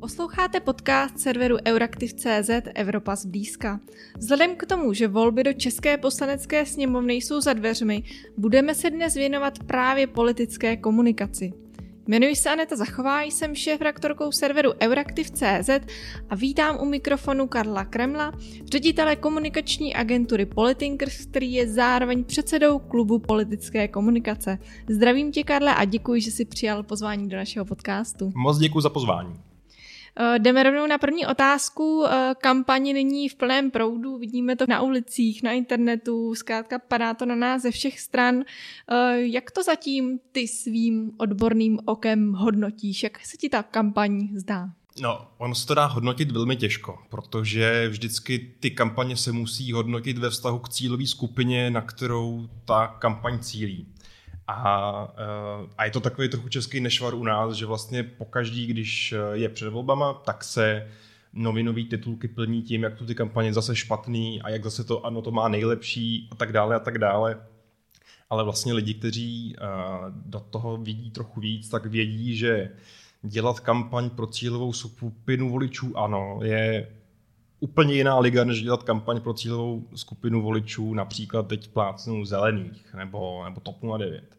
Posloucháte podcast serveru Euraktiv.cz Evropa zblízka. Vzhledem k tomu, že volby do České poslanecké sněmovny jsou za dveřmi, budeme se dnes věnovat právě politické komunikaci. Jmenuji se Aneta Zachová, jsem šéf-raktorkou serveru Euraktiv.cz a vítám u mikrofonu Karla Kremla, ředitele komunikační agentury Politinkers, který je zároveň předsedou klubu politické komunikace. Zdravím tě, Karle, a děkuji, že jsi přijal pozvání do našeho podcastu. Moc děkuji za pozvání. Eh, jdeme rovnou na první otázku. Eh, kampaně nyní v plném proudu, vidíme to na ulicích, na internetu, zkrátka padá to na nás ze všech stran. Eh, jak to zatím ty svým odborným okem hodnotíš? Jak se ti ta kampaň zdá? No, ono se to dá hodnotit velmi těžko, protože vždycky ty kampaně se musí hodnotit ve vztahu k cílové skupině, na kterou ta kampaň cílí. A, eh, a je to takový trochu český nešvar u nás, že vlastně pokaždý, když eh, je před volbama, tak se novinový titulky plní tím, jak tu ty kampaně zase špatný a jak zase to ano, to má nejlepší a tak dále a tak dále. Ale vlastně lidi, kteří eh, do toho vidí trochu víc, tak vědí, že dělat kampaň pro cílovou skupinu voličů ano, je úplně jiná liga, než dělat kampaň pro cílovou skupinu voličů, například teď plácnou zelených nebo, nebo TOP 09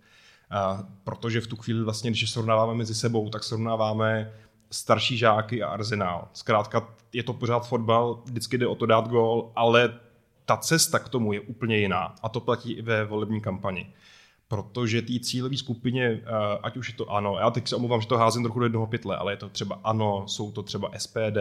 protože v tu chvíli vlastně, když srovnáváme mezi sebou, tak srovnáváme starší žáky a arzenál. Zkrátka je to pořád fotbal, vždycky jde o to dát gól, ale ta cesta k tomu je úplně jiná a to platí i ve volební kampani. Protože té cílové skupině, eh, ať už je to ano, já teď se omluvám, že to házím trochu do jednoho pytle, ale je to třeba ano, jsou to třeba SPD,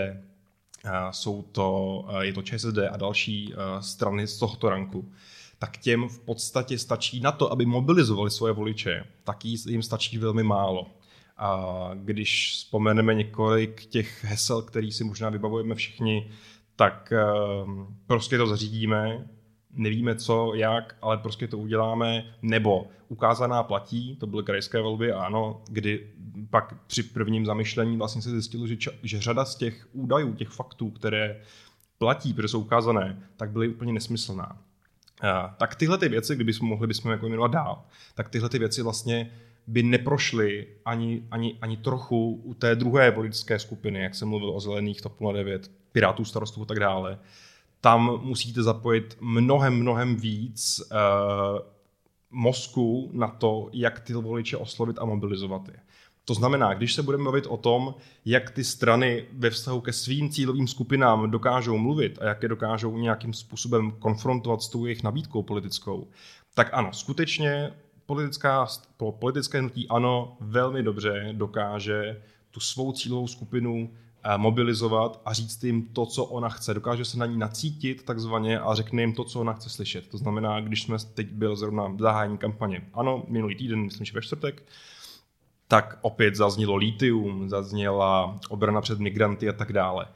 eh, jsou to, eh, je to ČSSD a další strany z tohoto ranku tak těm v podstatě stačí na to, aby mobilizovali svoje voliče, tak jim stačí velmi málo. A když vzpomeneme několik těch hesel, který si možná vybavujeme všichni, tak ehm, prostě to zařídíme, nevíme co, jak, ale prostě to uděláme, nebo ukázaná platí, to byly krajské volby, ano, kdy pak při prvním zamyšlení vlastně se zjistilo, že, že řada z těch údajů, těch faktů, které platí, protože jsou ukázané, tak byly úplně nesmyslná. Tak tyhle ty věci, kdybychom mohli bychom jako jmenovat dál, tak tyhle ty věci vlastně by neprošly ani, ani, ani trochu u té druhé politické skupiny, jak jsem mluvil o zelených, TOP 09, Pirátů, starostů a tak dále. Tam musíte zapojit mnohem, mnohem víc uh, mozku na to, jak ty voliče oslovit a mobilizovat je. To znamená, když se budeme mluvit o tom, jak ty strany ve vztahu ke svým cílovým skupinám dokážou mluvit a jak je dokážou nějakým způsobem konfrontovat s tou jejich nabídkou politickou, tak ano, skutečně politická, politické hnutí ano velmi dobře dokáže tu svou cílovou skupinu eh, mobilizovat a říct jim to, co ona chce. Dokáže se na ní nacítit takzvaně a řekne jim to, co ona chce slyšet. To znamená, když jsme teď byl zrovna v zahájení kampaně, ano, minulý týden, myslím, že ve čtvrtek, tak opět zaznělo litium, zazněla obrana před migranty a tak dále.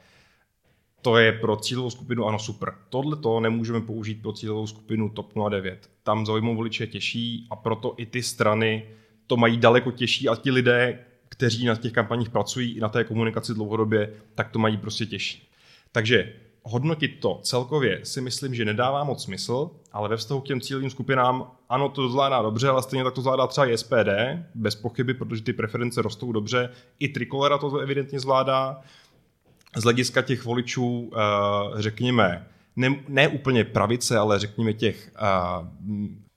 To je pro cílovou skupinu ano super. Tohle to nemůžeme použít pro cílovou skupinu TOP 09. Tam zaujmou voliče těžší a proto i ty strany to mají daleko těžší a ti lidé, kteří na těch kampaních pracují i na té komunikaci dlouhodobě, tak to mají prostě těžší. Takže hodnotit to celkově si myslím, že nedává moc smysl, ale ve vztahu k těm cílovým skupinám, ano, to zvládá dobře, ale stejně tak to zvládá třeba i SPD, bez pochyby, protože ty preference rostou dobře. I Trikolera to evidentně zvládá. Z hlediska těch voličů, eh, řekněme, ne, ne úplně pravice, ale řekněme těch eh,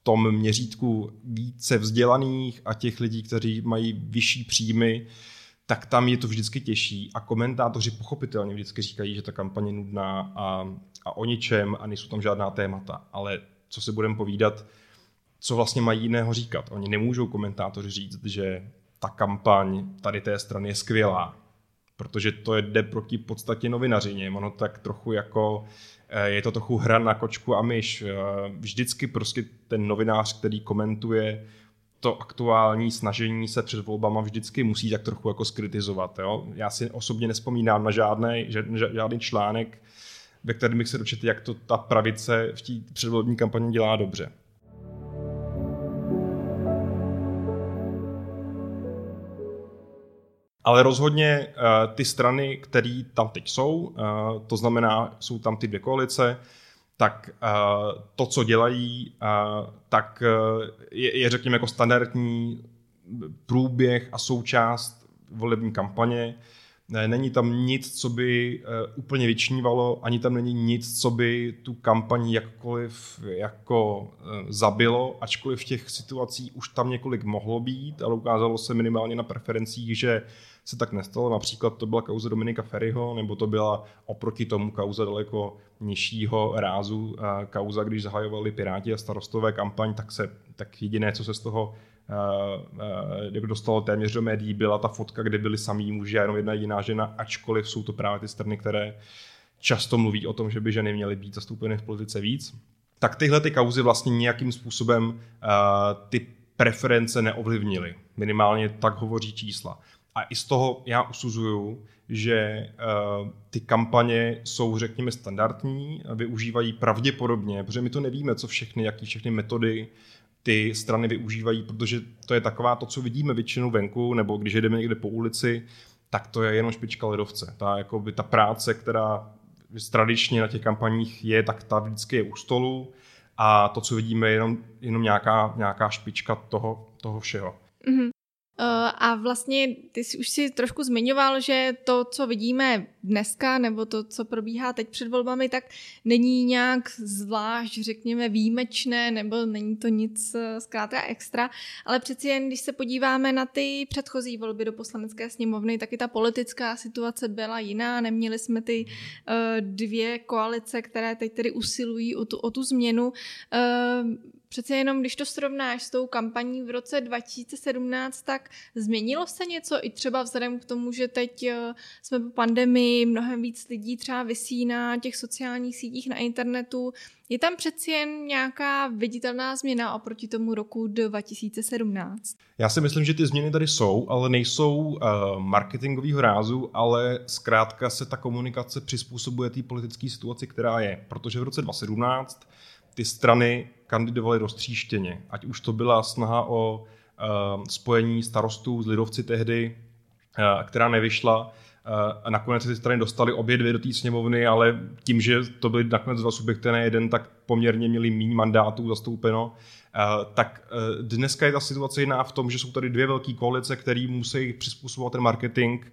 tom měřítku více vzdělaných a těch lidí, kteří mají vyšší příjmy, tak tam je to vždycky těžší a komentátoři pochopitelně vždycky říkají, že ta kampaně je nudná a, a o ničem a nejsou tam žádná témata. Ale co si budeme povídat, co vlastně mají jiného říkat. Oni nemůžou komentátoři říct, že ta kampaň tady té strany je skvělá, protože to jde proti podstatě novinařině. Ono tak trochu jako, eh, je to trochu hra na kočku a myš. Eh, vždycky prostě ten novinář, který komentuje to aktuální snažení se před volbama vždycky musí tak trochu jako skritizovat. Jo? Já si osobně nespomínám na žádný, žádný článek, ve kterém bych se dočetl, jak to ta pravice v té předvolební kampani dělá dobře. Ale rozhodně uh, ty strany, které tam teď jsou, uh, to znamená, jsou tam ty dvě koalice, tak uh, to, co dělají, uh, tak uh, je, je, řekněme, jako standardní průběh a součást volební kampaně. Není tam nic, co by úplně vyčnívalo, ani tam není nic, co by tu kampaň jakkoliv jako zabilo, ačkoliv v těch situacích už tam několik mohlo být, ale ukázalo se minimálně na preferencích, že se tak nestalo. Například to byla kauza Dominika Ferryho, nebo to byla oproti tomu kauza daleko nižšího rázu kauza, když zahajovali Piráti a starostové kampaň, tak se tak jediné, co se z toho uh, uh, dostalo téměř do médií, byla ta fotka, kde byli samý muži a jenom jedna jediná žena, ačkoliv jsou to právě ty strany, které často mluví o tom, že by ženy měly být zastoupeny v politice víc. Tak tyhle ty kauzy vlastně nějakým způsobem uh, ty preference neovlivnily. Minimálně tak hovoří čísla. A i z toho já usuzuju, že uh, ty kampaně jsou, řekněme, standardní, využívají pravděpodobně, protože my to nevíme, co všechny, jaký všechny metody ty strany využívají, protože to je taková to, co vidíme většinou venku, nebo když jdeme někde po ulici, tak to je jenom špička ledovce. Ta, jako by ta práce, která tradičně na těch kampaních je, tak ta vždycky je u stolu a to, co vidíme, je jenom, jenom nějaká, nějaká špička toho, toho všeho. Mm-hmm. Eh, a vlastně ty jsi už si trošku zmiňoval, že to, co vidíme dneska, nebo to, co probíhá teď před volbami, tak není nějak zvlášť, řekněme, výjimečné, nebo není to nic eh, zkrátka extra, ale přeci jen, když se podíváme na ty předchozí volby do poslanecké sněmovny, tak i ta politická situace byla jiná, neměli jsme ty uh, dvě koalice, které teď tedy usilují o tu, o tu změnu. Přece jenom, když to srovnáš s tou kampaní v roce 2017, tak změnilo se něco i třeba vzhledem k tomu, že teď eh, jsme po pandemii, mnohem víc lidí třeba vysí na těch sociálních sítích, na internetu. Je tam přeci jen nějaká viditelná změna oproti tomu roku 2017? Já si myslím, že ty změny tady jsou, ale nejsou uh, marketingového rázu, ale zkrátka se ta komunikace přizpůsobuje té politické situaci, která je. Protože v roce 2017 ty strany kandidovaly roztříštěně. Ať už to byla snaha o uh, spojení starostů s lidovci tehdy, uh, která nevyšla, uh, a nakonec ty strany dostaly obě dvě do té sněmovny, ale tím, že to byly nakonec dva subjekty, ne jeden, tak poměrně měli méně mandátů zastoupeno. Tak dneska je ta situace jiná v tom, že jsou tady dvě velké koalice, které musí přizpůsobovat ten marketing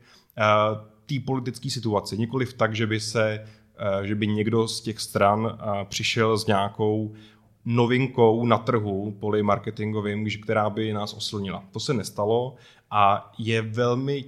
té politické situaci. Nikoliv tak, že by se Eh, že by někdo z těch stran eh, přišel s nějakou novinkou na trhu poli marketingovým, která by nás oslnila. To se nestalo a je velmi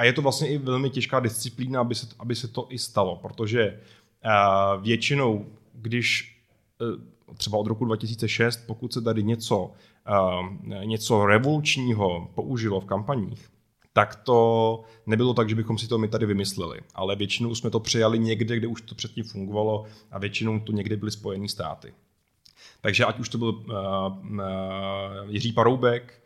a je to vlastně i velmi těžká disciplína, aby se, aby se to i stalo, protože uh, většinou, když uh, třeba od roku 2006, pokud se tady něco, uh, něco revolučního použilo v kampaních, tak to nebylo tak, že bychom si to my tady vymysleli, ale většinou jsme to přijali někde, kde už to předtím fungovalo a většinou to někde byly Spojené státy. Takže ať už to byl uh, uh, Jiří Paroubek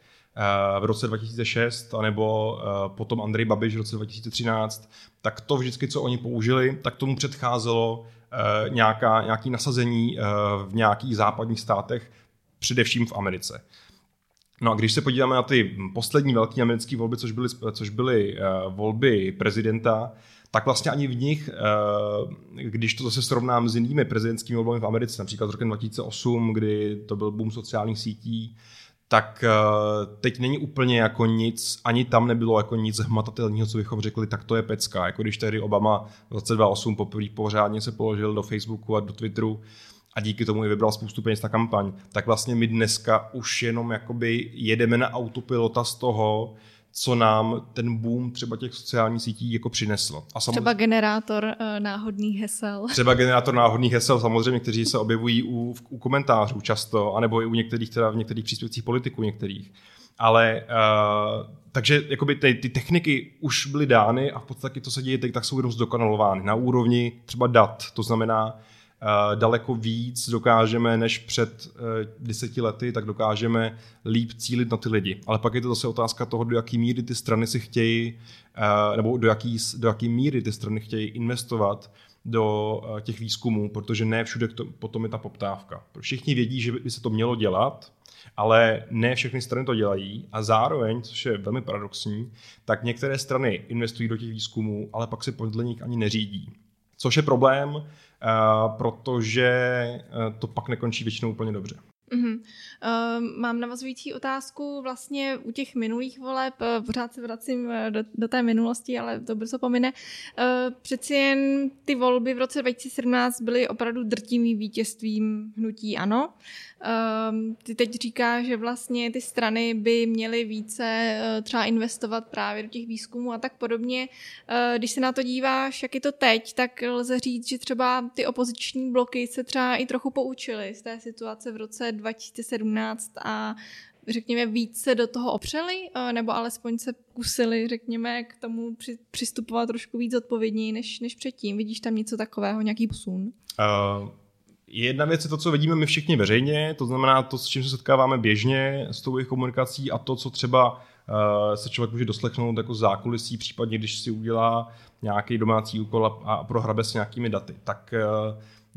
uh, v roce 2006, anebo uh, potom Andrej Babiš v roce 2013, tak to vždycky, co oni použili, tak tomu předcházelo uh, nějaká, nějaký nasazení uh, v nějakých západních státech, především v Americe. No a když se podíváme na ty poslední velké americké volby, což byly, což byly uh, volby prezidenta, tak vlastně ani v nich, uh, když to zase srovnám s jinými prezidentskými volbami v Americe, například rokem 2008, kdy to byl boom sociálních sítí, tak uh, teď není úplně jako nic, ani tam nebylo jako nic hmatatelného, co bychom řekli, tak to je pecka. Jako když tehdy Obama v roce 2008 poprvé pořádně se položil do Facebooku a do Twitteru, a díky tomu i vybral spoustu peněz na kampaň, tak vlastně my dneska už jenom jakoby jedeme na autopilota z toho, co nám ten boom třeba těch sociálních sítí jako přinesl. A samozřejmě, třeba generátor uh, náhodných hesel. Třeba generátor náhodných hesel, samozřejmě, kteří se objevují u, u komentářů často, anebo i u některých, teda v některých příspěvcích politiků některých. Ale uh, takže jakoby ty, ty techniky už byly dány a v podstatě to se děje teď, tak jsou jenom zdokonalovány na úrovni třeba dat. To znamená, Eh, daleko víc dokážeme než před eh, deseti lety, tak dokážeme líp cílit na ty lidi. Ale pak je to zase otázka toho, do jaký míry ty strany si chtějí, eh, nebo do jaký, do jaký míry ty strany chtějí investovat do těch výzkumů, protože ne všude to, potom je ta poptávka. Všichni vědí, že by se to mělo dělat, ale ne všechny strany to dělají a zároveň, což je velmi paradoxní, tak některé strany investují do těch výzkumů, ale pak se podle nich ani neřídí. Což je problém, protože to pak nekončí většinou úplně dobře. Mm-hmm. Uh, mám navazující otázku vlastně u těch minulých voleb, uh, pořád se vracím uh, do, do té minulosti, ale to brzo pomine. Uh, přeci jen ty volby v roce 2017 byly opravdu drtivým vítězstvím hnutí ANO. Um, ty teď říká, že vlastně ty strany by měly více uh, třeba investovat právě do těch výzkumů a tak podobně. Uh, když se na to díváš, jak je to teď, tak lze říct, že třeba ty opoziční bloky se třeba i trochu poučily z té situace v roce 2017 a řekněme, víc se do toho opřeli, uh, nebo alespoň se kusili, řekněme, k tomu při, přistupovat trošku víc odpovědněji než, než předtím. Vidíš tam něco takového, nějaký posun? Uh, Jedna věc je to, co vidíme my všichni veřejně, to znamená to, s čím se setkáváme běžně s tou jejich komunikací a to, co třeba uh, se člověk může doslechnout jako zákulisí, případně když si udělá nějaký domácí úkol a prohrabe s nějakými daty. Tak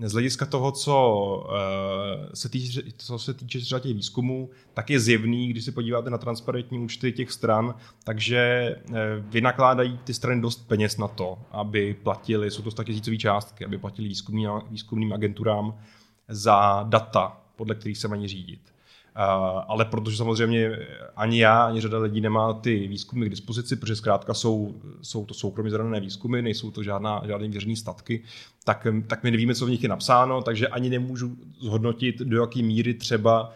z hlediska toho, co, eh, se týče, co se týče třeba těch výzkumů, tak je zjevný, když se podíváte na transparentní účty těch stran, takže eh, vynakládají ty strany dost peněz na to, aby platili, jsou to taky tisícové částky, aby platili výzkumný, výzkumným agenturám za data, podle kterých se mají řídit. Ale protože samozřejmě ani já, ani řada lidí nemá ty výzkumy k dispozici, protože zkrátka jsou, jsou to soukromě zraněné výzkumy, nejsou to žádná, žádné věřené statky, tak, tak my nevíme, co v nich je napsáno, takže ani nemůžu zhodnotit, do jaké míry třeba uh,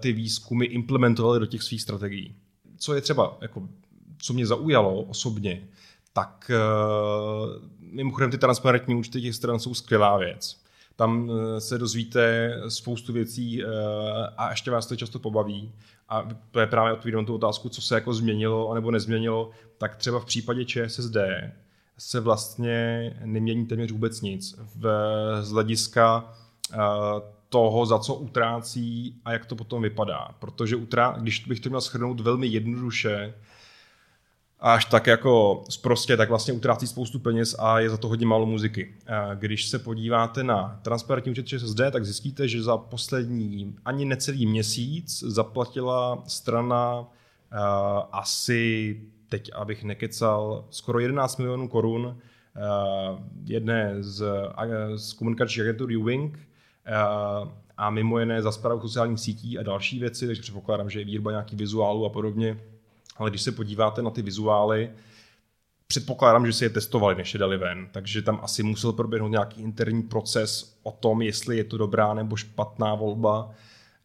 ty výzkumy implementovaly do těch svých strategií. Co je třeba, jako, co mě zaujalo osobně, tak uh, mimochodem ty transparentní účty těch stran jsou skvělá věc tam eh, se dozvíte spoustu věcí eh, a ještě vás to často pobaví. A to je právě odpovídám tu otázku, co se jako změnilo nebo nezměnilo. Tak třeba v případě ČSSD se vlastně nemění téměř vůbec nic v, z hlediska uh, toho, za co utrácí a jak to potom vypadá. Protože utrá, když bych to měl shrnout velmi jednoduše, až tak jako zprostě, tak vlastně utrácí spoustu peněz a je za to hodně málo muziky. Když se podíváte na transparentní účet ČSSD, tak zjistíte, že za poslední ani necelý měsíc zaplatila strana uh, asi, teď abych nekecal, skoro 11 milionů korun uh, jedné z, uh, z komunikačních agentur Wing uh, a mimo jiné za zprávu sociálních sítí a další věci, takže předpokládám, že je výroba nějakých vizuálů a podobně ale když se podíváte na ty vizuály, předpokládám, že si je testovali, než je dali ven, takže tam asi musel proběhnout nějaký interní proces o tom, jestli je to dobrá nebo špatná volba,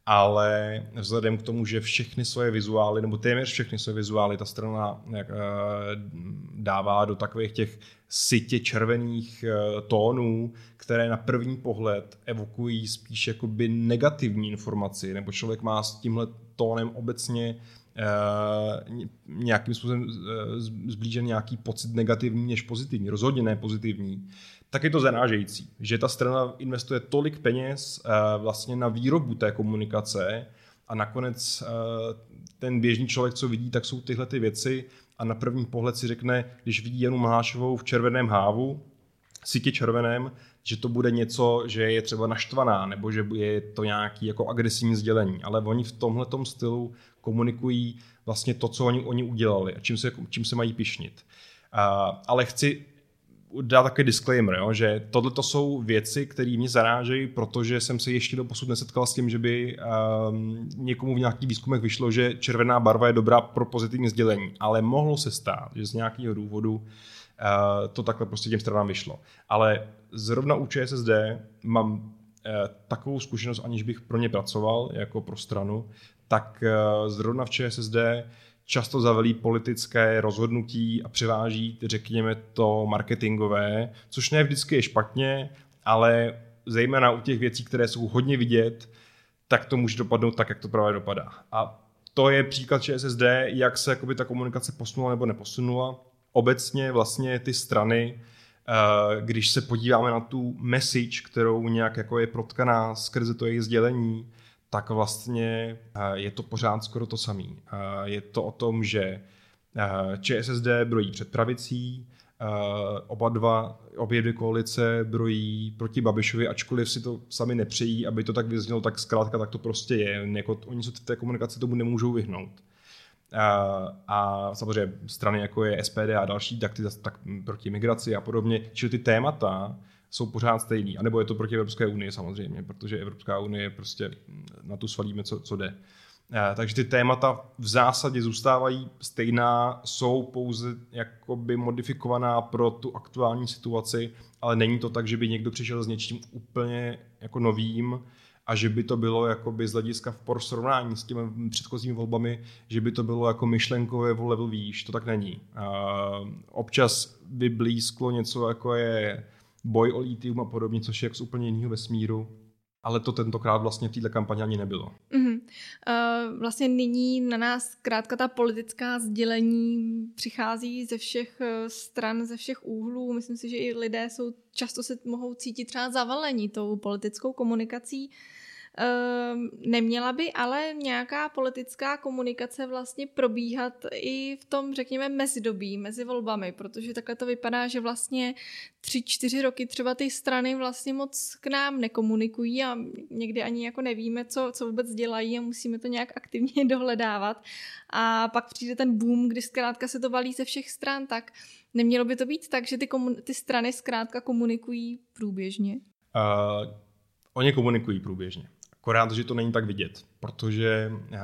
ale vzhledem k tomu, že všechny svoje vizuály, nebo téměř všechny svoje vizuály ta strana jak, eh, dává do takových těch sitě červených eh, tónů, které na první pohled evokují spíš jakoby negativní informaci, nebo člověk má s tímhle tónem obecně nějakým způsobem uh, zblížen nějaký pocit negativní než pozitivní, rozhodně ne pozitivní, tak je to zarážející, že ta strana investuje tolik peněz uh, vlastně na výrobu té komunikace a nakonec ten běžný člověk, co vidí, tak jsou tyhle ty věci a na první pohled si řekne, když vidí Janu Mahášovou v červeném hávu, sítě červeném, že to bude něco, že je třeba naštvaná, nebo že je to nějaký jako agresivní sdělení. Ale oni v tomhle stylu komunikují vlastně to, co oni, oni udělali a čím se, čím se mají pišnit. Uh, ale chci dát takový disclaimer, jo, že tohle to jsou věci, které mě zarážejí, protože jsem se ještě do posud nesetkal s tím, že by um, někomu v nějakých výzkumech vyšlo, že červená barva je dobrá pro pozitivní sdělení. Ale mohlo se stát, že z nějakého důvodu to takhle prostě těm stranám vyšlo. Ale zrovna u ČSSD mám uh, takovou zkušenost, aniž bych pro ně pracoval jako pro stranu, tak eh, zrovna v ČSSD často zavelí politické rozhodnutí a převáží, řekněme, to marketingové, což ne vždycky je špatně, ale zejména u těch věcí, které jsou hodně vidět, tak to může dopadnout tak, jak to právě dopadá. A to je příklad ČSSD, jak se jakoby, ta komunikace posunula nebo neposunula. Obecně vlastně ty strany, eh, když se podíváme na tu message, kterou nějak jako je protkaná skrze to jejich sdělení, tak vlastně eh, je to pořád skoro to samé. Eh, je to o tom, že ČSSD brojí před pravicí, oba dva, obě dvě koalice brojí proti Babišovi, ačkoliv si to sami nepřejí, aby to tak vyznělo, tak zkrátka tak to prostě je. Jako, oni se té komunikaci tomu nemůžou vyhnout. A, samozřejmě strany jako je SPD a další, tak, ty, tak proti migraci a podobně, čili ty témata jsou pořád stejný. A nebo je to proti Evropské unii samozřejmě, protože Evropská unie prostě na tu svalíme, co, co jde. Takže ty témata v zásadě zůstávají stejná, jsou pouze jakoby modifikovaná pro tu aktuální situaci, ale není to tak, že by někdo přišel s něčím úplně jako novým a že by to bylo jakoby z hlediska v porovnání s těmi předchozími volbami, že by to bylo jako myšlenkové o level výš, to tak není. Uh, občas by blízklo něco jako je boj o litium a podobně, což je jako z úplně jiného vesmíru, ale to tentokrát vlastně v této kampani ani nebylo. Mm-hmm. Uh, vlastně nyní na nás zkrátka ta politická sdělení přichází ze všech eh, stran, ze všech úhlů. Myslím si, že i lidé jsou často se mohou cítit třeba zavalení tou politickou komunikací. Uh, neměla by ale nějaká politická komunikace vlastně probíhat i v tom, řekněme, mezidobí, mezi volbami, protože takhle to vypadá, že vlastně tři, čtyři roky třeba ty strany vlastně moc k nám nekomunikují a někdy ani jako nevíme, co, co vůbec dělají a musíme to nějak aktivně dohledávat. A pak přijde ten boom, kdy zkrátka se to valí ze všech stran, tak nemělo by to být tak, že ty, komun- ty strany zkrátka komunikují průběžně? Uh, oni komunikují průběžně. Akorát, že to není tak vidět, protože eh,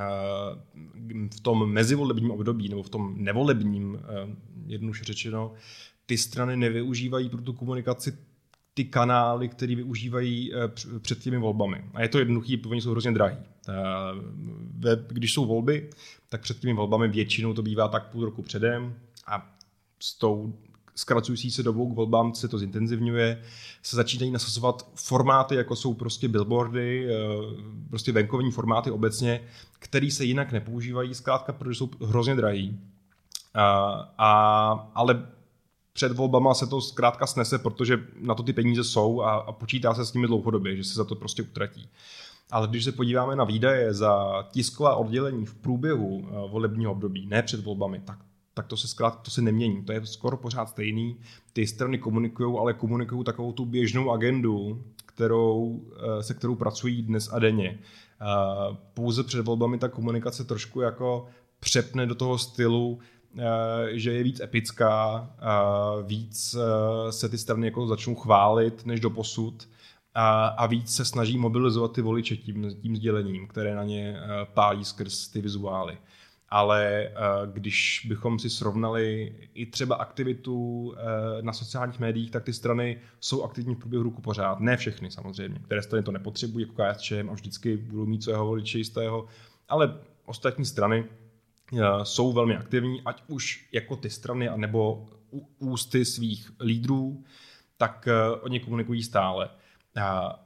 v tom mezivolebním období nebo v tom nevolebním, eh, jednoduše řečeno, ty strany nevyužívají pro tu komunikaci ty kanály, které využívají eh, před těmi volbami. A je to jednoduchý, oni jsou hrozně drahý. Když jsou volby, tak před těmi volbami většinou to bývá tak půl roku předem a s tou zkracující se dobou k volbám se to zintenzivňuje, se začínají nasazovat formáty, jako jsou prostě billboardy, eh, prostě venkovní formáty obecně, které se jinak nepoužívají, zkrátka, protože jsou hrozně drahý. A, a, ale před volbama se to zkrátka snese, protože na to ty peníze jsou a, a počítá se s nimi dlouhodobě, že se za to prostě utratí. Ale když se podíváme na výdaje za tisková oddělení v průběhu eh, volebního období, ne před volbami, tak tak to se zkrátka to se nemění. To je skoro pořád stejný. Ty strany komunikují, ale komunikují takovou tu běžnou agendu, kterou, eh, se kterou pracují dnes a denně. Eh, pouze před volbami ta komunikace trošku jako přepne do toho stylu, eh, že je víc epická, víc se ty strany jako začnou chválit než do posud a víc se snaží mobilizovat ty voliče tím, tím sdělením, které na ně pálí skrz ty vizuály ale eh, když bychom si srovnali i třeba aktivitu eh, na sociálních médiích, tak ty strany jsou aktivní v průběhu ruku pořád. Ne všechny samozřejmě, které strany to nepotřebují, jako KSČM a vždycky budou mít svého voliče jistého, ale ostatní strany eh, jsou velmi aktivní, ať už jako ty strany, anebo ústy svých lídrů, tak oni komunikují stále.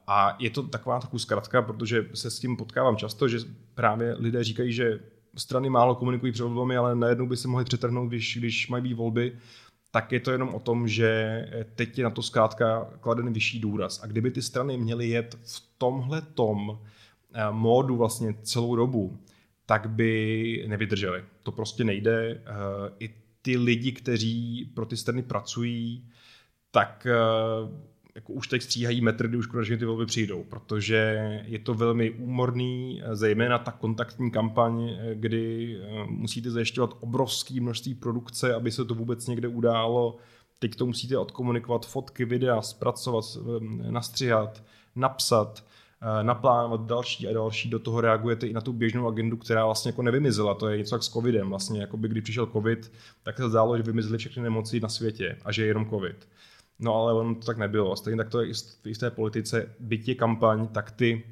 A je to taková trochu zkratka, protože se s tím potkávám často, že právě lidé říkají, že strany málo komunikují před volbami, ale najednou by se mohly přetrhnout, když, když mají být volby, tak je to jenom o tom, že teď je na to zkrátka kladen vyšší důraz. A kdyby ty strany měly jet v tomhle tom eh, módu vlastně celou dobu, tak by nevydrželi. To prostě nejde. Eh, I ty lidi, kteří pro ty strany pracují, tak eh, jako už teď stříhají metry, kdy už konečně ty volby přijdou, protože je to velmi úmorný, zejména ta kontaktní kampaň, kdy eh, musíte zajišťovat obrovské množství produkce, aby se to vůbec někde událo. Teď to musíte odkomunikovat fotky, videa, zpracovat, eh, nastřihat, napsat, eh, naplánovat další a další. Do toho reagujete i na tu běžnou agendu, která vlastně jako nevymizela. To je něco jak s covidem. Vlastně, jako by když přišel covid, tak se zdálo, že vymizely všechny nemoci na světě a že je jenom covid. No ale ono to tak nebylo. Stejně tak to je i v té politice, byť je kampaň, tak ty,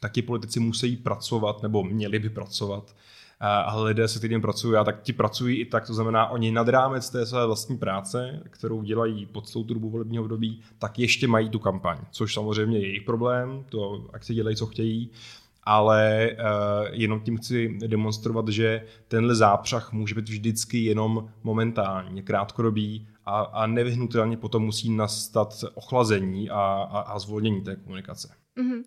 tak ti politici musí pracovat, nebo měli by pracovat. Ale lidé se týdně pracují a tak ti pracují i tak, to znamená, oni nad rámec té své vlastní práce, kterou dělají pod tu dobu volebního období, tak ještě mají tu kampaň, což samozřejmě je jejich problém, to ať si dělají, co chtějí, ale uh, jenom tím chci demonstrovat, že tenhle zápřah může být vždycky jenom momentální, krátkodobý a, a nevyhnutelně potom musí nastat ochlazení a, a, a zvolnění té komunikace. Mm-hmm.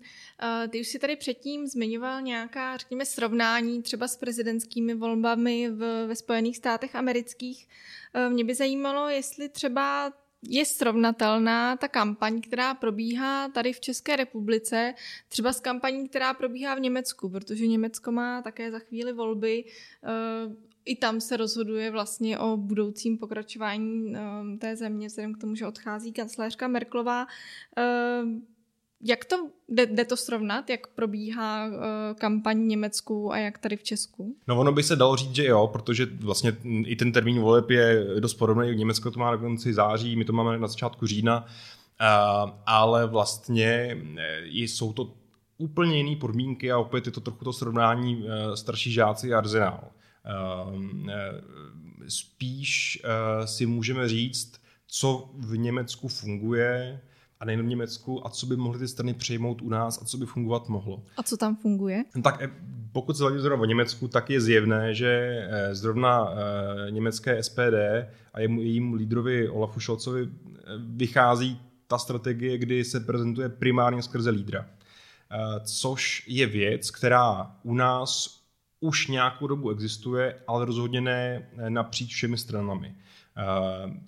Ty už si tady předtím zmiňoval nějaká, řekněme, srovnání třeba s prezidentskými volbami v, ve Spojených státech amerických. Uh, mě by zajímalo, jestli třeba je srovnatelná ta kampaň, která probíhá tady v České republice, třeba s kampaní, která probíhá v Německu, protože Německo má také za chvíli volby. I tam se rozhoduje vlastně o budoucím pokračování um, té země, vzhledem k tomu, že odchází kancelářka Merklová. Uh, jak to, jde, jde to srovnat, jak probíhá uh, kampaň v Německu a jak tady v Česku? No ono by se dalo říct, že jo, protože vlastně i ten termín voleb je dost podobný. V Německu to má na konci září, my to máme na začátku října, uh, ale vlastně jsou to úplně jiné podmínky a opět je to trochu to srovnání starší žáci a arzenál. Uh, spíš uh, si můžeme říct, co v Německu funguje, a nejen v Německu a co by mohly ty strany přejmout u nás a co by fungovat mohlo. A co tam funguje? Tak eh, pokud se zrovna o Německu, tak je zjevné, že eh, zrovna eh, německé SPD a jejím lídrovi Olafu Scholzovi vychází ta strategie, kdy se prezentuje primárně skrze lídra. Což je věc, která u nás už nějakou dobu existuje, ale rozhodně ne napříč všemi stranami. Eh,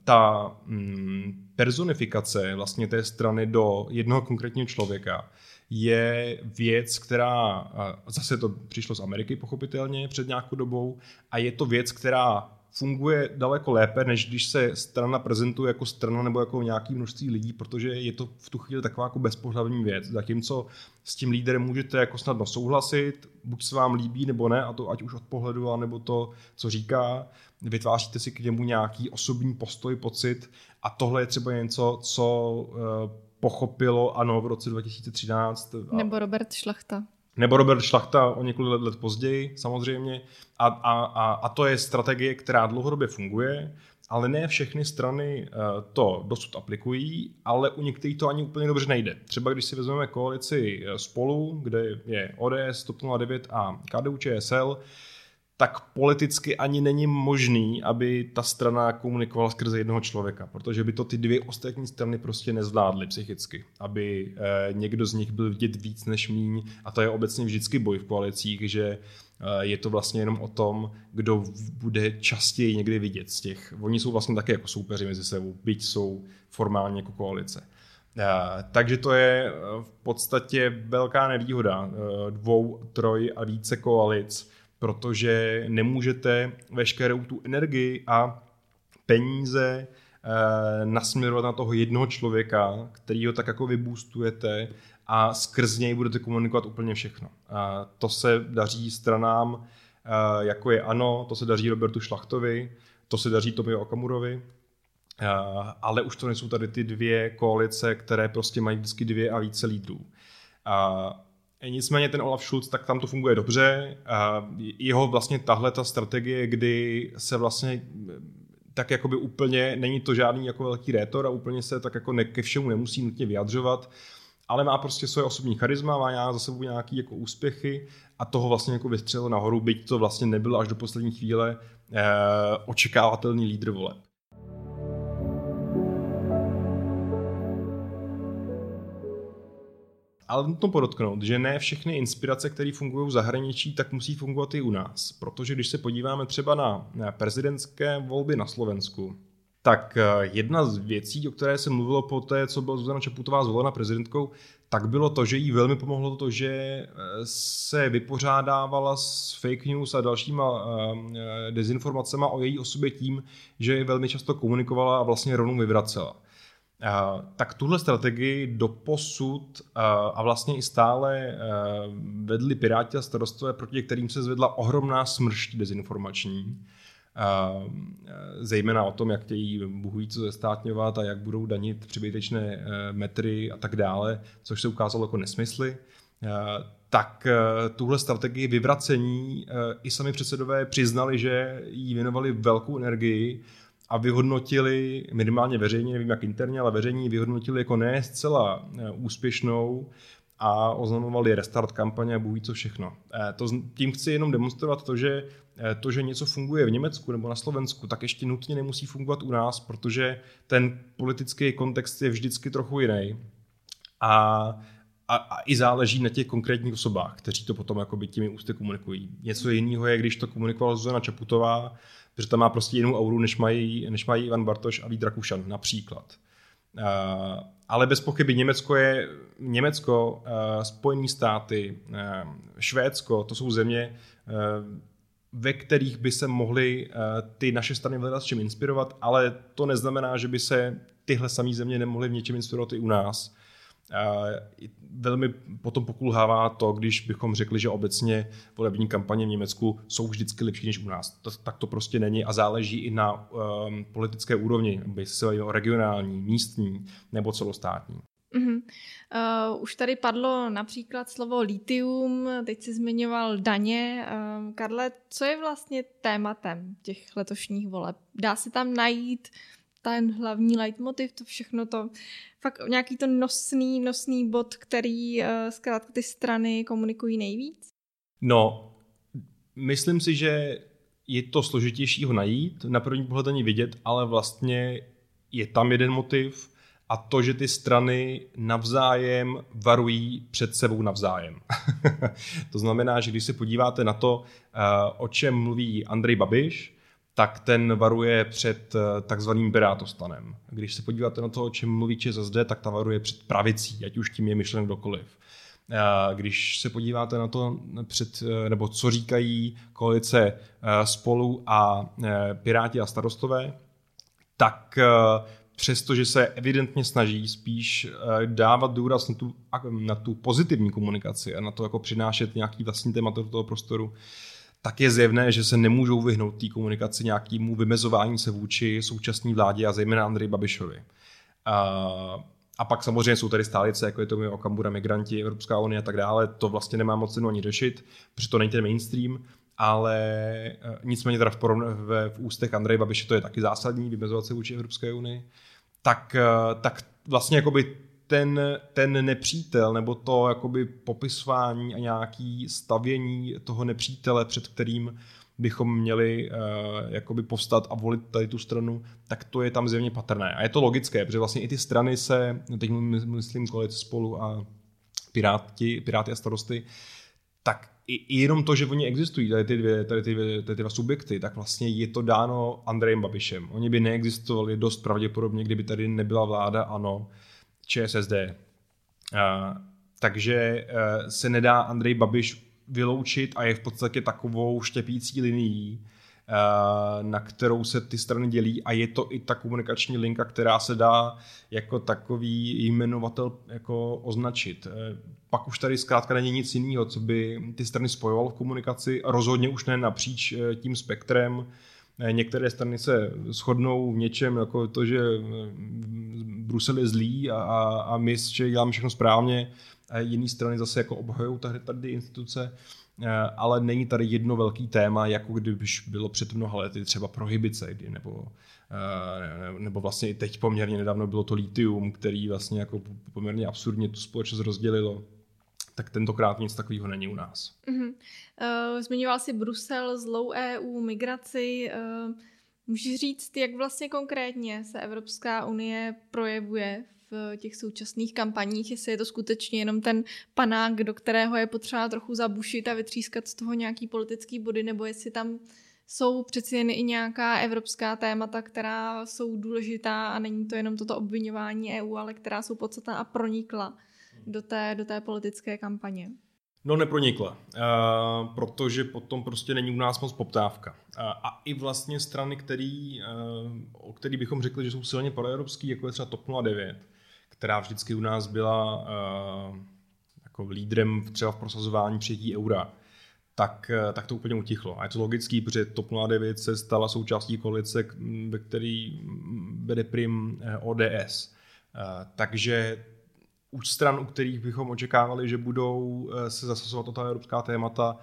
ta mm, personifikace vlastně té strany do jednoho konkrétního člověka je věc, která, zase to přišlo z Ameriky pochopitelně před nějakou dobou, a je to věc, která funguje daleko lépe, než když se strana prezentuje jako strana nebo jako nějaký množství lidí, protože je to v tu chvíli taková jako bezpohlavní věc. Zatímco s tím líderem můžete jako snadno souhlasit, buď se vám líbí nebo ne, a to ať už od pohledu, nebo to, co říká, vytváříte si k němu nějaký osobní postoj, pocit a tohle je třeba něco, co eh, pochopilo ANO v roce 2013. Nebo Robert Šlachta. Nebo Robert Šlachta o několik let, let později, samozřejmě. A, a, a, a to je strategie, která dlouhodobě funguje, ale ne všechny strany eh, to dosud aplikují, ale u některých to ani úplně dobře nejde. Třeba když si vezmeme koalici eh, spolu, kde je ODS, TOP 09 a KDU ČSL, tak politicky ani není možný, aby ta strana komunikovala skrze jednoho člověka, protože by to ty dvě ostatní strany prostě nezvládly psychicky, aby eh, někdo z nich byl vidět víc než míň a to je obecně vždycky boj v koalicích, že eh, je to vlastně jenom o tom, kdo bude častěji někdy vidět z těch. Oni jsou vlastně také jako soupeři mezi sebou, byť jsou formálně jako koalice. Uh, takže to je v podstatě velká nevýhoda dvou, troj a více koalic, protože nemůžete veškerou tu energii a peníze eh, nasměrovat na toho jednoho člověka, který ho tak jako vybůstujete a skrz něj budete komunikovat úplně všechno. To se daří stranám, eh, jako je ANO, to se daří Robertu Šlachtovi, to se daří Tomio Okamurovi, eh, ale už to nejsou tady ty dvě koalice, které prostě mají vždycky dvě a více lídrů. Nicméně ten Olaf Schulz, tak tam to funguje dobře. Jeho vlastně tahle ta strategie, kdy se vlastně tak jakoby úplně, není to žádný jako velký rétor a úplně se tak jako ne, ke všemu nemusí nutně vyjadřovat, ale má prostě svoje osobní charisma, má za sebou nějaký jako úspěchy a toho vlastně jako vystřelil nahoru, byť to vlastně nebyl až do poslední chvíle eh, očekávatelný lídr voleb. Ale nutno podotknout, že ne všechny inspirace, které fungují v zahraničí, tak musí fungovat i u nás. Protože když se podíváme třeba na prezidentské volby na Slovensku, tak eh, jedna z věcí, o které se mluvilo po té, co byla Zuzana Čaputová zvolena prezidentkou, tak bylo to, že jí velmi pomohlo to, že eh, se vypořádávala s fake news a dalšíma eh, dezinformacemi o její osobě tím, že velmi často komunikovala a vlastně rovnou vyvracela tak tuhle strategii do posud a vlastně i stále vedli Piráti a starostové, proti kterým se zvedla ohromná smršť dezinformační. Zejména o tom, jak chtějí Bůh co zestátňovat a jak budou danit přibytečné e, metry a tak dále, což se ukázalo jako nesmysly tak tuhle strategii vyvracení i sami předsedové přiznali, že jí věnovali velkou energii a vyhodnotili, minimálně veřejně, nevím jak interně, ale veřejně vyhodnotili jako ne zcela eh, úspěšnou a oznamovali restart kampaně a bůh co všechno. Eh, to, tím chci jenom demonstrovat to, že eh, to, že něco funguje v Německu nebo na Slovensku, tak ještě nutně nemusí fungovat u nás, protože ten politický kontext je vždycky trochu jiný. A, a, a i záleží na těch konkrétních osobách, kteří to potom jakoby těmi ústy komunikují. Něco jiného je, když to komunikovala Zuzana Čaputová, protože tam má prostě jinou auru, než mají, než mají Ivan Bartoš a Vít Rakušan například. Uh, ale bez pochyby Německo je Německo, uh, Spojené státy, uh, Švédsko, to jsou země, ve kterých by se mohly ty naše strany hledat s čím inspirovat, ale to neznamená, že by se tyhle samé země nemohly v něčem inspirovat i u nás. Velmi potom pokulhává to, když bychom řekli, že obecně volební kampaně v Německu jsou vždycky lepší než u nás. Tak to prostě není a záleží i na um, politické úrovni, aby se o regionální, místní nebo celostátní. Uh-huh. Uh, už tady padlo například slovo litium, teď si zmiňoval daně. Uh, Karle, co je vlastně tématem těch letošních voleb? Dá se tam najít ten hlavní leitmotiv, to všechno to, fakt nějaký to nosný, nosný bod, který uh, zkrátka ty strany komunikují nejvíc? No, myslím si, že je to složitější ho najít, na první pohled ani vidět, ale vlastně je tam jeden motiv a to, že ty strany navzájem varují před sebou navzájem. to znamená, že když se podíváte na to, uh, o čem mluví Andrej Babiš, tak ten varuje před eh, takzvaným pirátostanem. Když se podíváte na to, o čem mluví ČSSD, tak ta varuje před pravicí, ať už tím je myšlen kdokoliv. Eh, když se podíváte na to, před, eh, nebo co říkají koalice spolu a Piráti a starostové, tak přestože se evidentně snaží spíš dávat důraz na tu, na tu pozitivní komunikaci a na to jako přinášet nějaký vlastní témat do toho prostoru, tak je zjevné, že se nemůžou vyhnout té komunikaci nějakému vymezování se vůči současné vládě a zejména Andrej Babišovi. A, a pak samozřejmě jsou tady stálice, jako je to Okamura, migranti, Evropská unie a tak dále. To vlastně nemá moc cenu ani řešit, protože to není ten mainstream, ale e, nicméně teda v, porovn- v, v ústech Andrej Babiše to je taky zásadní, vymezovat se vůči Evropské unii. Tak, e, tak vlastně jakoby ten, ten nepřítel nebo to jakoby popisování a nějaký stavění toho nepřítele, před kterým bychom měli uh, jakoby povstat a volit tady tu stranu, tak to je tam zjevně patrné. A je to logické, protože vlastně i ty strany se, teď myslím koalice spolu a Piráti, Piráty a starosty, tak i, i jenom to, že oni existují, tady ty, dvě, tady ty, dvě, tady ty dva subjekty, tak vlastně je to dáno Andrejem Babišem. Oni by neexistovali dost pravděpodobně, kdyby tady nebyla vláda ANO, ČSSD. Uh, takže uh, se nedá Andrej Babiš vyloučit a je v podstatě takovou štěpící linií, uh, na kterou se ty strany dělí a je to i ta komunikační linka, která se dá jako takový jmenovatel jako označit. Pak už tady zkrátka není nic jiného, co by ty strany spojovalo v komunikaci, rozhodně už ne napříč tím spektrem, Některé strany se shodnou v něčem, jako to, že Brusel je zlý a, a, a my že děláme všechno správně, a jiné strany zase jako obhajují tady, tady instituce, eh, ale není tady jedno velký téma, jako kdybyž bylo před mnoha lety třeba prohibice, nebo, eh, nebo vlastně i teď poměrně nedávno bylo to litium, který vlastně jako poměrně absurdně tu společnost rozdělilo tak tentokrát nic takového není u nás. Uh-huh. Uh, zmiňoval jsi Brusel, zlou EU, migraci. Uh, můžeš říct, jak vlastně konkrétně se Evropská unie projevuje v těch současných kampaních, jestli je to skutečně jenom ten panák, do kterého je potřeba trochu zabušit a vytřískat z toho nějaký politický body, nebo jestli tam jsou přeci jen i nějaká evropská témata, která jsou důležitá a není to jenom toto obvinování EU, ale která jsou podstatná a pronikla do té, do té politické kampaně? No nepronikla, uh, protože potom prostě není u nás moc poptávka. Uh, a i vlastně strany, který, uh, o který bychom řekli, že jsou silně proevropský, jako je třeba TOP 09, která vždycky u nás byla jako lídrem třeba v prosazování přijetí eura, tak, tak to úplně utichlo. A je to logický, protože TOP 09 se stala součástí koalice, ve který vede prim ODS. Takže u stran, u kterých bychom očekávali, že budou eh, se zasazovat o ta evropská témata,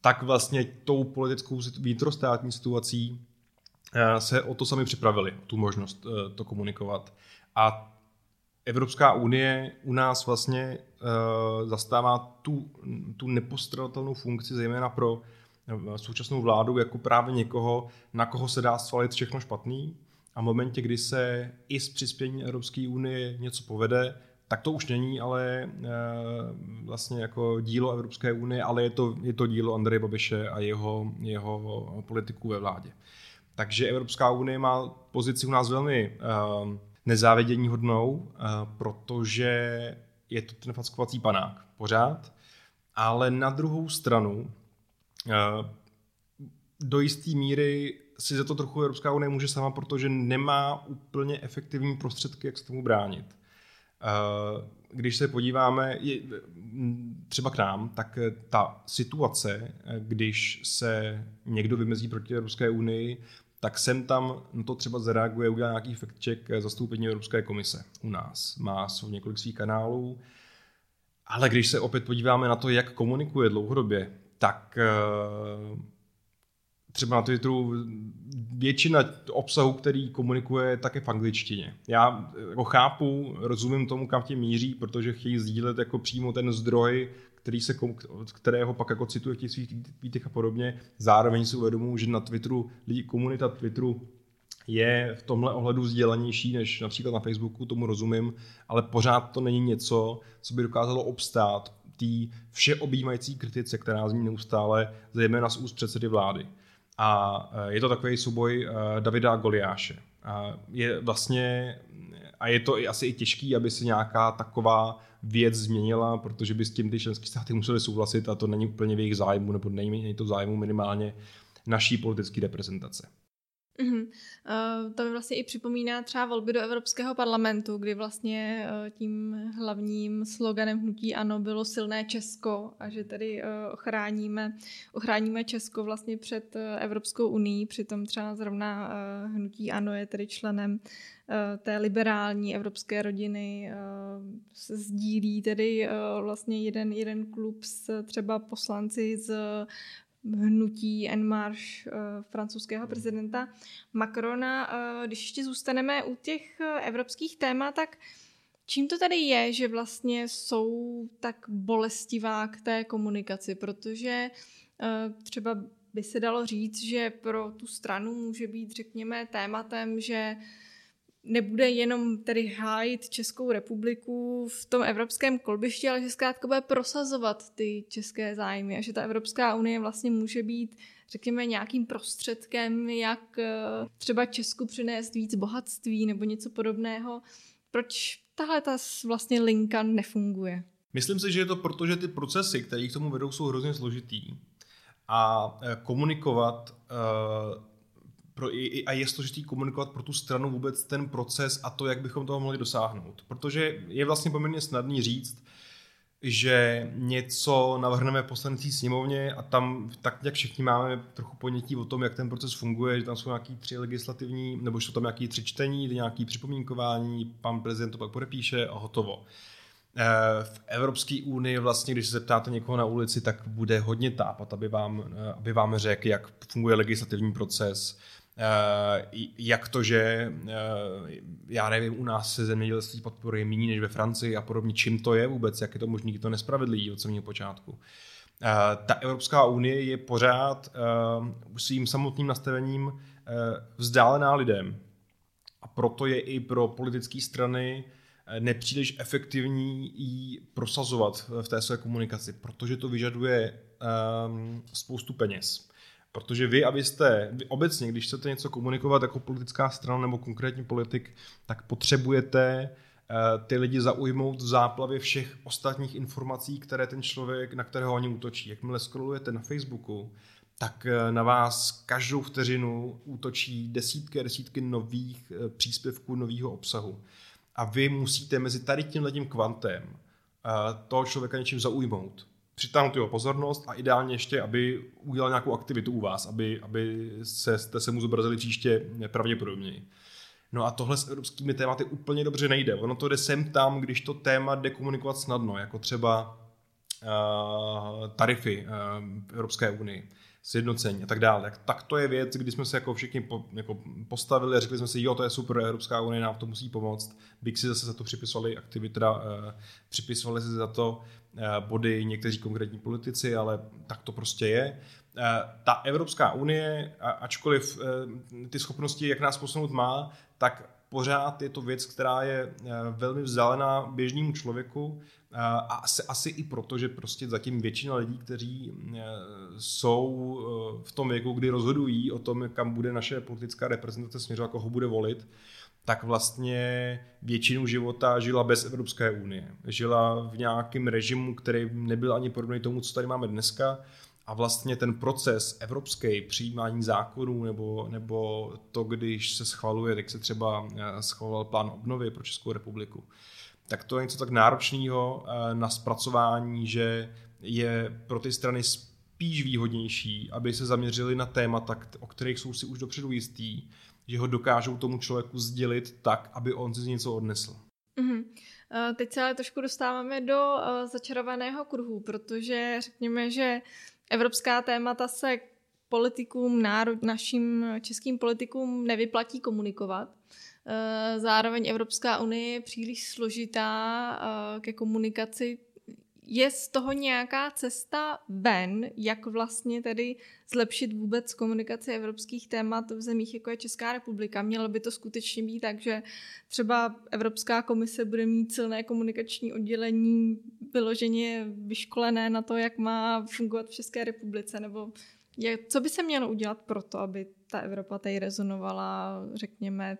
tak vlastně tou politickou vnitrostátní situací eh, se o to sami připravili, tu možnost eh, to komunikovat. A Evropská unie u nás vlastně zastává tu, tu nepostradatelnou funkci, zejména pro současnou vládu, jako právě někoho, na koho se dá svalit všechno špatný. A v momentě, kdy se i s přispěním Evropské unie něco povede, tak to už není ale uh, vlastně jako dílo Evropské unie, ale je to, je to dílo Andreje Babiše a jeho, jeho politiků ve vládě. Takže Evropská unie má pozici u nás velmi uh, nezávidění hodnou, uh, protože je to ten fackovací panák pořád, ale na druhou stranu do jisté míry si za to trochu Evropská unie může sama, protože nemá úplně efektivní prostředky, jak se tomu bránit. Eh, když se podíváme třeba k nám, tak ta situace, když se někdo vymezí proti Evropské unii, tak sem tam to třeba zareaguje, udělá nějaký fact check zastoupení Evropské komise u nás. Má jsou několik svých kanálů, ale když se opět podíváme na to, jak komunikuje dlouhodobě, tak eh, třeba na Twitteru většina obsahu, který komunikuje, tak je v angličtině. Já jako chápu, rozumím tomu, kam tím míří, protože chtějí sdílet jako přímo ten zdroj, který se, kterého pak jako cituje v těch svých tweetech a podobně. Zároveň si uvědomuji, že na Twitteru, lidi, komunita Twitteru je v tomhle ohledu vzdělanější než například na Facebooku, tomu rozumím, ale pořád to není něco, co by dokázalo obstát té všeobjímající kritice, která zní neustále, zejména z úst předsedy vlády. A e, je to takový souboj e, Davida a Goliáše. A je vlastně, a je to i asi i těžký, aby se nějaká taková věc změnila, protože by s tím ty členské státy museli souhlasit a to není úplně v jejich zájmu, nebo není to v zájmu minimálně naší politické reprezentace. Uh, to mi vlastně i připomíná třeba volby do Evropského parlamentu, kdy vlastně uh, tím hlavním sloganem hnutí ANO bylo silné Česko a že tedy uh, ochráníme, ochráníme Česko vlastně před Evropskou unii, přitom třeba zrovna hnutí ANO je tedy členem té liberální evropské rodiny, sdílí tedy vlastně jeden, jeden klub s třeba poslanci z hnutí En Marche uh, francouzského prezidenta Macrona. Uh, když ještě zůstaneme u těch uh, evropských témat, tak čím to tady je, že vlastně jsou tak bolestivá k té komunikaci? Protože třeba by se dalo říct, že pro tu stranu může být, řekněme, tématem, že uh, nebude jenom tedy hájit Českou republiku v tom evropském kolbišti, ale že zkrátka bude prosazovat ty české zájmy a že ta Evropská unie vlastně může být, řekněme, nějakým prostředkem, jak eh, třeba Česku přinést víc bohatství nebo něco podobného. Proč tahle ta vlastně linka nefunguje? Myslím si, že je to proto, že ty procesy, které k tomu vedou, jsou hrozně složitý. A eh, komunikovat uh, pro, a je složitý komunikovat pro tu stranu vůbec ten proces a to, jak bychom toho mohli dosáhnout. Protože je vlastně poměrně snadný říct, že něco navrhneme v poslanecí sněmovně a tam tak jak všichni máme trochu ponětí o tom, jak ten proces funguje, že tam jsou nějaký tři legislativní, nebo jsou tam nějaký tři čtení, nějaký připomínkování, pan prezident to pak podepíše a hotovo. Eh, v Evropské unii vlastně, když se zeptáte někoho na ulici, tak bude hodně tápat, aby vám, eh, aby vám řekl, jak funguje legislativní proces, jak to, že eh, já nevím, u nás se zemědělství podporuje méně než ve Francii a podobně, čím to je vůbec, jak je to možné, to nespravedlivý od samého počátku. Eh, ta Evropská unie je pořád svým samotným nastavením vzdálená lidem. A proto je i pro politické strany nepříliš efektivní ji prosazovat v té své komunikaci, protože to vyžaduje spoustu peněz. Protože vy, abyste, vy obecně, když chcete něco komunikovat jako politická strana nebo konkrétní politik, tak potřebujete uh, ty lidi zaujmout v záplavě všech ostatních informací, které ten člověk, na kterého oni útočí. Jakmile scrollujete na Facebooku, tak uh, na vás každou vteřinu útočí desítky a desítky nových uh, příspěvků, nového obsahu. A vy musíte mezi tady tím kvantem toho člověka něčím zaujmout přitáhnout jeho pozornost a ideálně ještě, aby udělal nějakou aktivitu u vás, aby, aby se, jste se mu zobrazili příště pravděpodobněji. No a tohle s evropskými tématy úplně dobře nejde. Ono to jde sem tam, když to téma jde komunikovat snadno, jako třeba uh, tarify uh, Evropské unii sjednocení a tak dále. Tak, to je věc, kdy jsme se jako všichni po, jako postavili a řekli jsme si, jo, to je super, Evropská unie nám to musí pomoct. Byk si zase za to připisovali aktivity, uh, připisovali si za to body někteří konkrétní politici, ale tak to prostě je. Uh, ta Evropská unie, ačkoliv uh, ty schopnosti, jak nás posunout má, tak pořád je to věc, která je velmi vzdálená běžnému člověku a asi, asi i proto, že prostě zatím většina lidí, kteří jsou v tom věku, kdy rozhodují o tom, kam bude naše politická reprezentace směřovat, koho bude volit, tak vlastně většinu života žila bez Evropské unie. Žila v nějakém režimu, který nebyl ani podobný tomu, co tady máme dneska A vlastně ten proces evropský přijímání zákonů nebo, nebo to, když se schvaluje, tak se třeba eh, schvaloval plán obnovy pro Českou republiku, tak to je něco tak náročného eh, na zpracování, že je pro ty strany spíš výhodnější, aby se zaměřili na témata, o kterých jsou si už dopředu jistý, že ho dokážou tomu člověku sdělit tak, aby on si něco odnesl. Mm-hmm. Teď se ale trošku dostáváme do eh, začarovaného kruhu, protože řekněme, že evropská témata se politikům, národ, našim českým politikům nevyplatí komunikovat. Eh, zároveň Evropská unie je příliš složitá ke komunikaci je z toho nějaká cesta ven, jak vlastně tedy zlepšit vůbec komunikaci evropských témat v zemích, jako je Česká republika? Mělo by to skutečně být tak, že třeba Evropská komise bude mít silné komunikační oddělení vyloženě vyškolené na to, jak má fungovat v České republice, nebo je, co by se mělo udělat pro to, aby ta Evropa tady rezonovala, řekněme,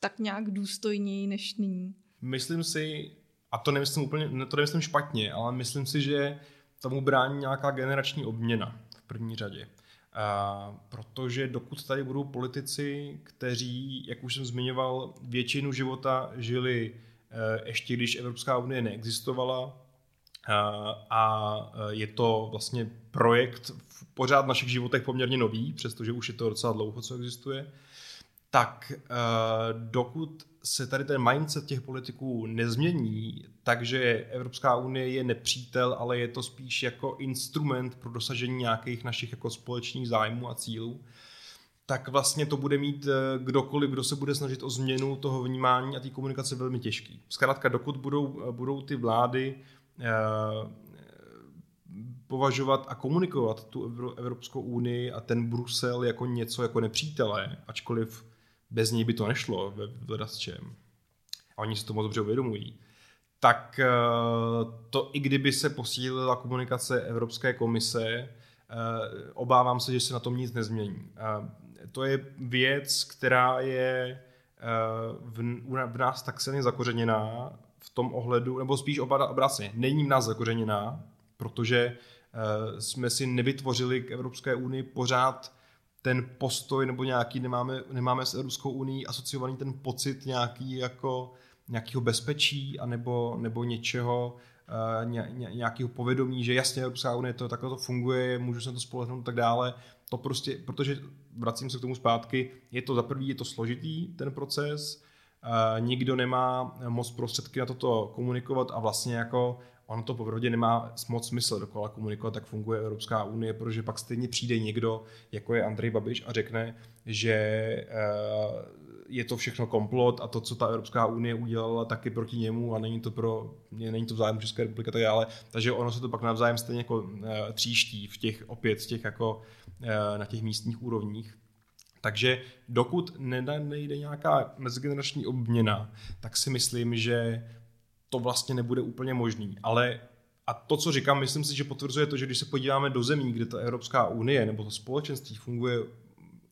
tak nějak důstojněji než nyní? Myslím si, a to nemyslím úplně, to nemyslím špatně, ale myslím si, že tomu brání nějaká generační obměna v první řadě. A protože dokud tady budou politici, kteří, jak už jsem zmiňoval, většinu života žili eh, ještě když Evropská unie neexistovala, a je to vlastně projekt v pořád našich životech poměrně nový, přestože už je to docela dlouho, co existuje, tak eh, dokud se tady ten mindset těch politiků nezmění, takže Evropská unie je nepřítel, ale je to spíš jako instrument pro dosažení nějakých našich jako společných zájmů a cílů, tak vlastně to bude mít eh, kdokoliv, kdo se bude snažit o změnu toho vnímání a té komunikace velmi těžký. Zkrátka, dokud budou, eh, budou ty vlády považovat a komunikovat tu Evropskou unii a ten Brusel jako něco jako nepřítele, ačkoliv bez něj by to nešlo ve čem. A oni si to moc dobře uvědomují. Tak eh, to i kdyby se posílila komunikace Evropské komise, eh, obávám se, že se na tom nic nezmění. Eh, to je věc, která je v nás tak silně zakořeněná v tom ohledu, nebo spíš obráceně, není v nás zakořeněná, protože jsme si nevytvořili k Evropské unii pořád ten postoj nebo nějaký, nemáme, nemáme s Evropskou unii asociovaný ten pocit nějaký jako nějakého bezpečí a nebo, něčeho, uh, ně, ně, nějakého povědomí, že jasně Evropská unie to takhle to funguje, můžu se na to spolehnout a tak dále. To prostě, protože vracím se k tomu zpátky, je to za prvý, je to složitý ten proces, uh, nikdo nemá moc prostředky na toto komunikovat a vlastně jako ono to popravdě nemá moc smysl dokola komunikovat, tak funguje Evropská unie, protože pak stejně přijde někdo, jako je Andrej Babiš a řekne, že eh, je to všechno komplot a to, co ta Evropská unie udělala, taky proti němu a není to pro, není to v zájmu České republiky a tak dále. Takže ono se to pak navzájem stejně jako eh, tříští v těch, opět těch jako eh, na těch místních úrovních. Takže dokud nejde nějaká mezigenerační obměna, tak si myslím, že to vlastně nebude úplně možný. Ale a to, co říkám, myslím si, že potvrzuje to, že když se podíváme do zemí, kde ta Evropská unie nebo to společenství funguje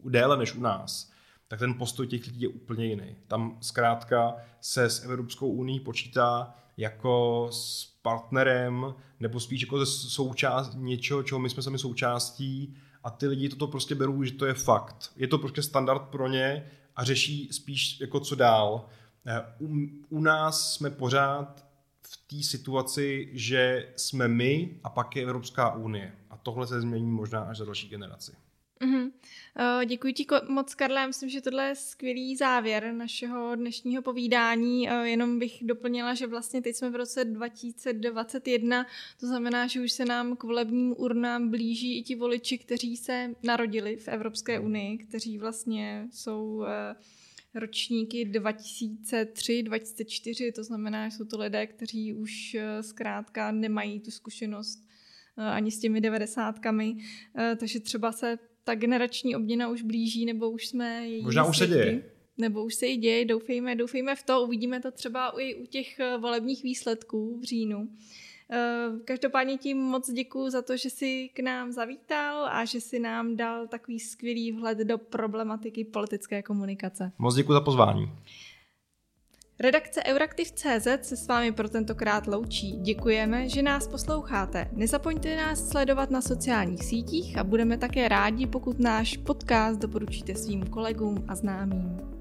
déle než u nás, tak ten postoj těch lidí je úplně jiný. Tam zkrátka se s Evropskou unii počítá jako s partnerem, nebo spíš jako ze součást něčeho, čeho my jsme sami součástí a ty lidi toto prostě berou, že to je fakt. Je to prostě standard pro ně a řeší spíš jako co dál. Eh, u, u nás jsme pořád v té situaci, že jsme my a pak je Evropská unie. A tohle se změní možná až za další generaci. Mm-hmm. Děkuji ti moc, Karle. Myslím, že tohle je skvělý závěr našeho dnešního povídání. Eh, jenom bych doplnila, že vlastně teď jsme v roce 2021, to znamená, že už se nám k volebním urnám blíží i ti voliči, kteří se narodili v Evropské unii, kteří vlastně jsou ročníky 2003, 2004, to znamená, že jsou to lidé, kteří už eh, zkrátka nemají tu zkušenost eh, ani s těmi devadesátkami, eh, takže třeba se ta generační obměna už blíží, nebo už jsme její Možná už se děje. Nebo už se i děje, doufejme, doufejme v to, uvidíme to třeba i u těch volebních výsledků v říjnu. Eh, každopádně ti moc děkuji za to, že jsi k nám zavítal a že jsi nám dal takový skvělý vhled do problematiky politické komunikace. Moc děkuji za pozvání. Redakce Euraktiv.cz se s vámi pro tentokrát loučí. Děkujeme, že nás posloucháte. Nezapomeňte nás sledovat na sociálních sítích a budeme také rádi, pokud náš podcast doporučíte svým kolegům a známým.